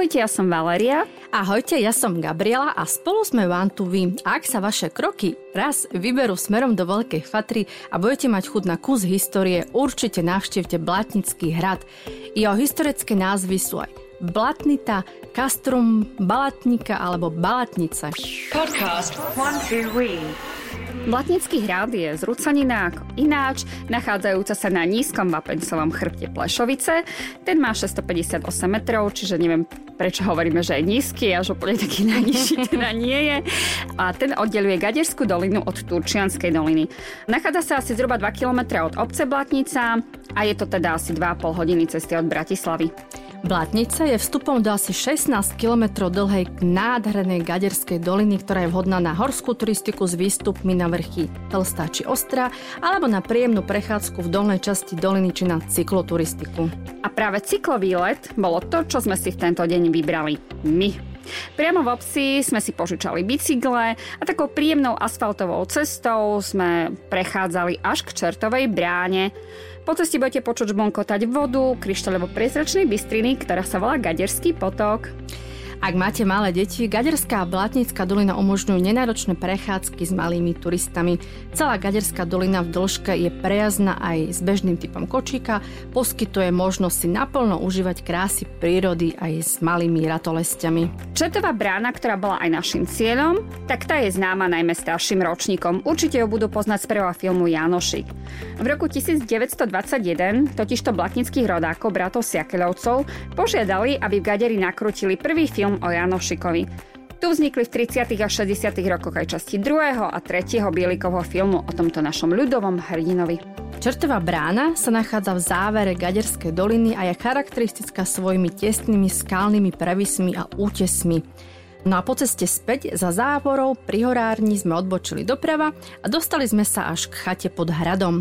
Ahojte, ja som Valeria. Ahojte, ja som Gabriela a spolu sme vám tu vy. Ak sa vaše kroky raz vyberú smerom do Veľkej Fatry a budete mať chud na kus histórie, určite navštívte Blatnický hrad. Jeho historické názvy sú aj Blatnita, Castrum, Balatnika alebo Balatnice. Podcast One, two, Blatnický hrad je zrúcanina ako ináč, nachádzajúca sa na nízkom vapencovom chrbte Plešovice. Ten má 658 metrov, čiže neviem prečo hovoríme, že je nízky a že úplne taký najnižší teda nie je. A ten oddeluje Gaderskú dolinu od Turčianskej doliny. Nachádza sa asi zhruba 2 km od obce Blatnica a je to teda asi 2,5 hodiny cesty od Bratislavy. Blatnica je vstupom do asi 16 km dlhej nádhernej Gaderskej doliny, ktorá je vhodná na horskú turistiku s výstupmi na vrchy Tlstá či Ostra, alebo na príjemnú prechádzku v dolnej časti doliny či na cykloturistiku. A práve cyklový let bolo to, čo sme si v tento deň vybrali my. Priamo v obci sme si požičali bicykle a takou príjemnou asfaltovou cestou sme prechádzali až k Čertovej bráne. Po ceste budete počuť žbonkotať vodu, kryštáľovo priezračnej bystriny, ktorá sa volá Gaderský potok. Ak máte malé deti, Gaderská a Blatnická dolina umožňujú nenáročné prechádzky s malými turistami. Celá Gaderská dolina v dĺžke je prejazná aj s bežným typom kočíka, poskytuje možnosť si naplno užívať krásy prírody aj s malými ratolestiami. Četová brána, ktorá bola aj našim cieľom, tak tá je známa najmä starším ročníkom. Určite ho budú poznať z prvého filmu Janošik. V roku 1921 totižto blatnických rodákov, bratov Siakeľovcov, požiadali, aby v Gaderi nakrutili prvý film film o Janošikovi. Tu vznikli v 30. a 60. rokoch aj časti druhého a tretieho Bielikovho filmu o tomto našom ľudovom hrdinovi. Čertová brána sa nachádza v závere Gaderskej doliny a je charakteristická svojimi tesnými skalnými prevismi a útesmi. No a po ceste späť za závorou pri horárni sme odbočili doprava a dostali sme sa až k chate pod hradom.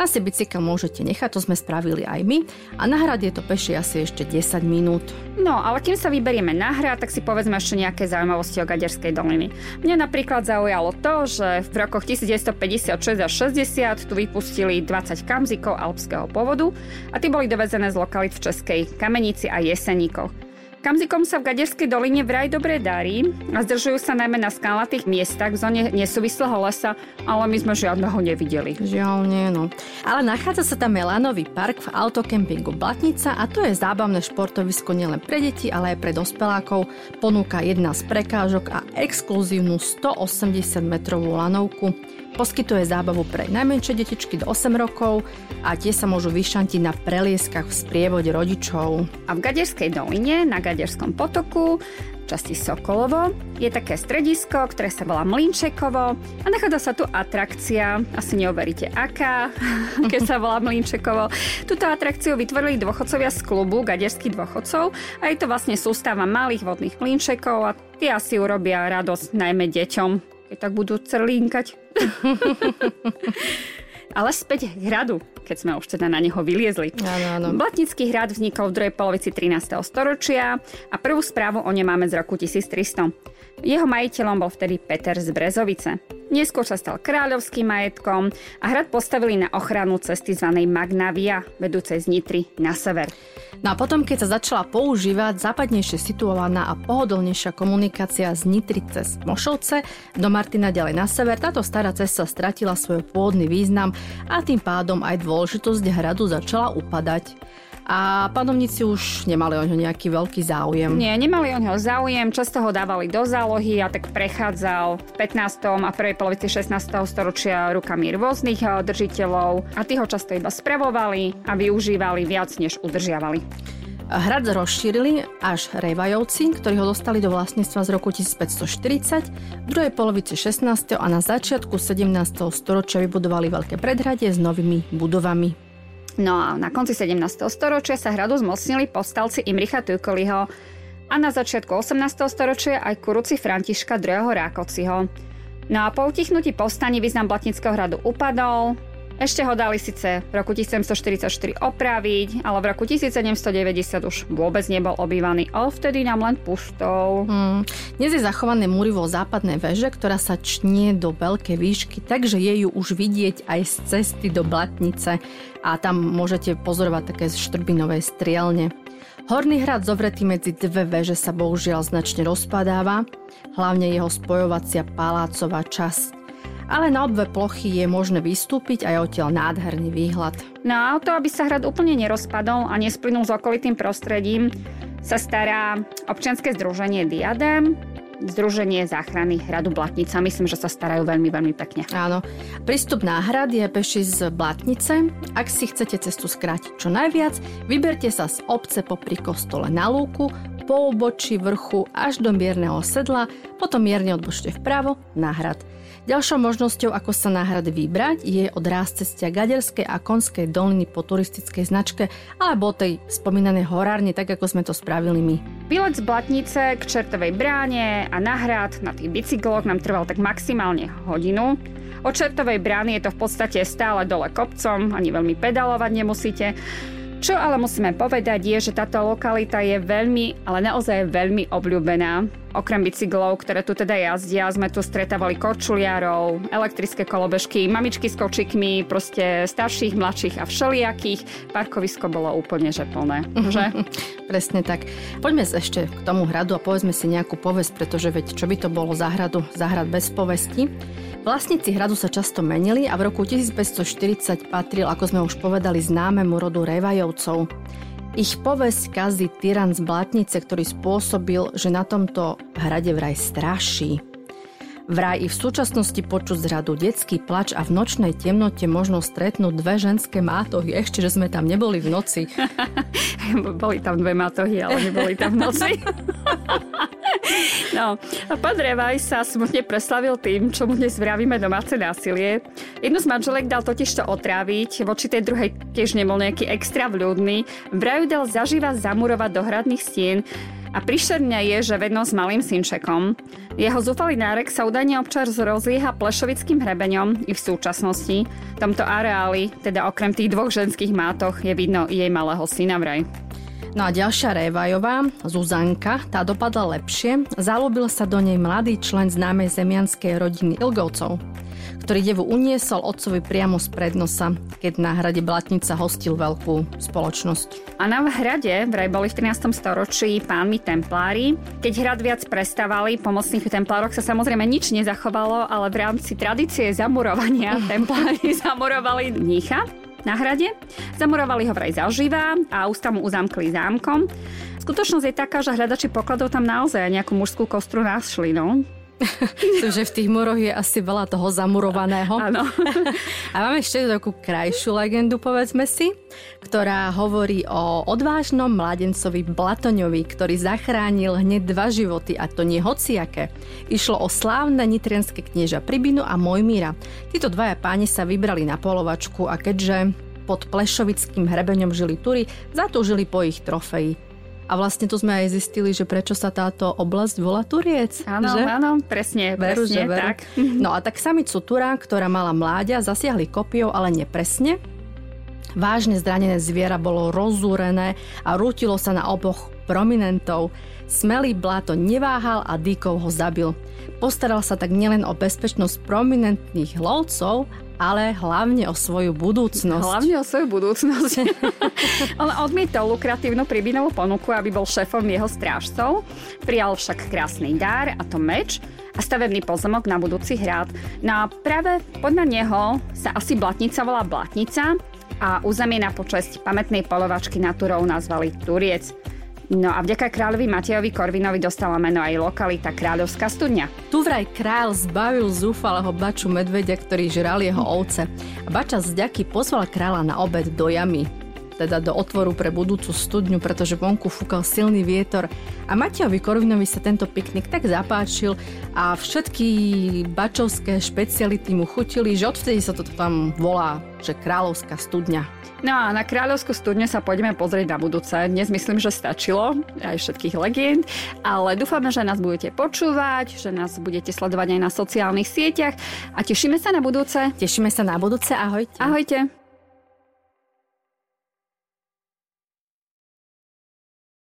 Tam si bicykel môžete nechať, to sme spravili aj my a na hrad je to peši asi ešte 10 minút. No, ale kým sa vyberieme na hrad, tak si povedzme ešte nejaké zaujímavosti o Gaderskej doliny. Mňa napríklad zaujalo to, že v rokoch 1956 a 60 tu vypustili 20 kamzikov alpského povodu a tie boli dovezené z lokalit v Českej Kamenici a Jeseníkoch. Kamzikom sa v Gaderskej doline vraj dobre darí a zdržujú sa najmä na skalnatých miestach v zóne nesúvislého lesa, ale my sme žiadneho nevideli. Žiaľ nie, no. Ale nachádza sa tam Melanový park v autokempingu Blatnica a to je zábavné športovisko nielen pre deti, ale aj pre dospelákov. Ponúka jedna z prekážok a exkluzívnu 180 metrovú lanovku. Poskytuje zábavu pre najmenšie detičky do 8 rokov a tie sa môžu vyšantiť na prelieskach v sprievode rodičov. A v Gaderskej doline, na Gaderskom potoku, časti Sokolovo, je také stredisko, ktoré sa volá Mlinčekovo a nachádza sa tu atrakcia, asi neuveríte aká, keď sa volá Mlinčekovo. Túto atrakciu vytvorili dôchodcovia z klubu Gaderských dôchodcov a je to vlastne sústava malých vodných mlinčekov a tie asi urobia radosť najmä deťom keď tak budú crlínkať. Ale späť k hradu, keď sme už teda na neho vyliezli. Áno, áno. Blatnický hrad vznikol v druhej polovici 13. storočia a prvú správu o ne máme z roku 1300. Jeho majiteľom bol vtedy Peter z Brezovice. Neskôr sa stal kráľovským majetkom a hrad postavili na ochranu cesty zvanej Magnavia, vedúcej z Nitry na sever. No a potom, keď sa začala používať západnejšie situovaná a pohodlnejšia komunikácia z Nitry cez Mošovce do Martina ďalej na sever, táto stará cesta stratila svoj pôvodný význam a tým pádom aj dôležitosť hradu začala upadať a panovníci už nemali o ňo nejaký veľký záujem. Nie, nemali o ňo záujem, často ho dávali do zálohy a tak prechádzal v 15. a prvej polovici 16. storočia rukami rôznych eh, držiteľov a tí ho často iba spravovali a využívali viac, než udržiavali. Hrad rozšírili až Rejvajovci, ktorí ho dostali do vlastníctva z roku 1540, v druhej polovici 16. a na začiatku 17. storočia vybudovali veľké predhradie s novými budovami. No a na konci 17. storočia sa hradu zmocnili povstalci Imricha Tujkoliho a na začiatku 18. storočia aj kuruci Františka II. Rákociho. No a po utichnutí povstaní význam Blatnického hradu upadol, ešte ho dali síce v roku 1744 opraviť, ale v roku 1790 už vôbec nebol obývaný, ale vtedy nám len pustol. Hmm. Dnes je zachované múrivo západnej veže, ktorá sa čnie do veľkej výšky, takže je ju už vidieť aj z cesty do Blatnice a tam môžete pozorovať také štrbinové strielne. Horný hrad zovretý medzi dve veže sa bohužiaľ značne rozpadáva, hlavne jeho spojovacia palácová časť. Ale na obve plochy je možné vystúpiť a je odtiaľ nádherný výhľad. No a o to, aby sa hrad úplne nerozpadol a nesplynul s okolitým prostredím, sa stará občianske združenie Diadem, Združenie záchrany hradu Blatnica. Myslím, že sa starajú veľmi, veľmi pekne. Áno. Prístup na hrad je peši z Blatnice. Ak si chcete cestu skrátiť čo najviac, vyberte sa z obce popri kostole na lúku, po obočí vrchu až do mierneho sedla, potom mierne odbočte vpravo na hrad. Ďalšou možnosťou, ako sa na hrad vybrať, je od cestia Gaderskej a Konskej doliny po turistickej značke alebo tej spomínanej horárne, tak ako sme to spravili my. Výlet z Blatnice k Čertovej bráne a na hrad na tých bicykloch nám trval tak maximálne hodinu. Od Čertovej brány je to v podstate stále dole kopcom, ani veľmi pedalovať nemusíte. Čo ale musíme povedať je, že táto lokalita je veľmi, ale naozaj veľmi obľúbená. Okrem bicyklov, ktoré tu teda jazdia, sme tu stretávali korčuliarov, elektrické kolobežky, mamičky s kočikmi, proste starších, mladších a všelijakých. Parkovisko bolo úplne že plné, že? Presne tak. Poďme ešte k tomu hradu a povedzme si nejakú povesť, pretože veď čo by to bolo za hradu, za hrad bez povesti. Vlastníci hradu sa často menili a v roku 1540 patril, ako sme už povedali, známemu rodu Revajovcov. Ich povesť kazí tyran z Blatnice, ktorý spôsobil, že na tomto hrade vraj straší. Vraj i v súčasnosti počuť z radu detský plač a v nočnej temnote možno stretnúť dve ženské mátohy. Ešte, že sme tam neboli v noci. boli tam dve mátohy, ale neboli tam v noci. no, a pán Revaj sa smutne preslavil tým, čo mu dnes vravíme domáce násilie. Jednu z manželek dal totiž to otráviť, voči tej druhej tiež nebol nejaký extra vľúdny. Vraju dal zaživa zamurovať do hradných stien, a príšerné je, že vedno s malým synčekom. Jeho zúfalý nárek sa údajne občas rozlieha plešovickým hrebeňom i v súčasnosti. V tomto areáli, teda okrem tých dvoch ženských mátoch, je vidno jej malého syna vraj. No a ďalšia Révajová, Zuzanka, tá dopadla lepšie. Zalúbil sa do nej mladý člen známej zemianskej rodiny Ilgovcov, ktorý devu uniesol otcovi priamo z prednosa, keď na hrade Blatnica hostil veľkú spoločnosť. A na hrade vraj boli v 13. storočí pánmi templári. Keď hrad viac prestávali, pomocných templároch sa samozrejme nič nezachovalo, ale v rámci tradície zamurovania templári zamurovali mnícha na hrade. Zamurovali ho vraj zažíva a ústa mu uzamkli zámkom. Skutočnosť je taká, že hľadači pokladov tam naozaj nejakú mužskú kostru našli, no. Že v tých moroch je asi veľa toho zamurovaného. Áno. A máme ešte takú krajšiu legendu, povedzme si, ktorá hovorí o odvážnom mladencovi Blatoňovi, ktorý zachránil hneď dva životy, a to nie hociaké. Išlo o slávne nitrianske knieža Pribinu a Mojmíra. Títo dvaja páni sa vybrali na polovačku a keďže pod Plešovickým hrebeňom žili Turi, zatúžili po ich trofeji. A vlastne tu sme aj zistili, že prečo sa táto oblasť volá Turiec. Áno, že? áno, presne, veru, presne, že veru. tak. No a tak samicu Tura, ktorá mala mláďa, zasiahli kopiou, ale nepresne. Vážne zranené zviera bolo rozúrené a rútilo sa na oboch prominentov. Smelý bláto neváhal a Díkov ho zabil. Postaral sa tak nielen o bezpečnosť prominentných lovcov, ale hlavne o svoju budúcnosť. Hlavne o svoju budúcnosť. On odmietol lukratívnu príbinovú ponuku, aby bol šéfom jeho strážcov. Prijal však krásny dar, a to meč, a stavebný pozemok na budúci hrad. No a práve podľa neho sa asi Blatnica volá Blatnica a územie na počesť pamätnej polovačky naturou nazvali Turiec. No a vďaka kráľovi Matejovi Korvinovi dostala meno aj lokalita Kráľovská studňa. Tu vraj kráľ zbavil zúfalého baču medvedia, ktorý žral jeho ovce. A bača z ďaky pozval kráľa na obed do jamy teda do otvoru pre budúcu studňu, pretože vonku fúkal silný vietor a Matejovi Korvinovi sa tento piknik tak zapáčil a všetky bačovské špeciality mu chutili, že odvtedy sa to tam volá, že kráľovská studňa. No a na Kráľovskú studňu sa poďme pozrieť na budúce. Dnes myslím, že stačilo aj všetkých legend, ale dúfame, že nás budete počúvať, že nás budete sledovať aj na sociálnych sieťach a tešíme sa na budúce. Tešíme sa na budúce, ahojte. Ahojte.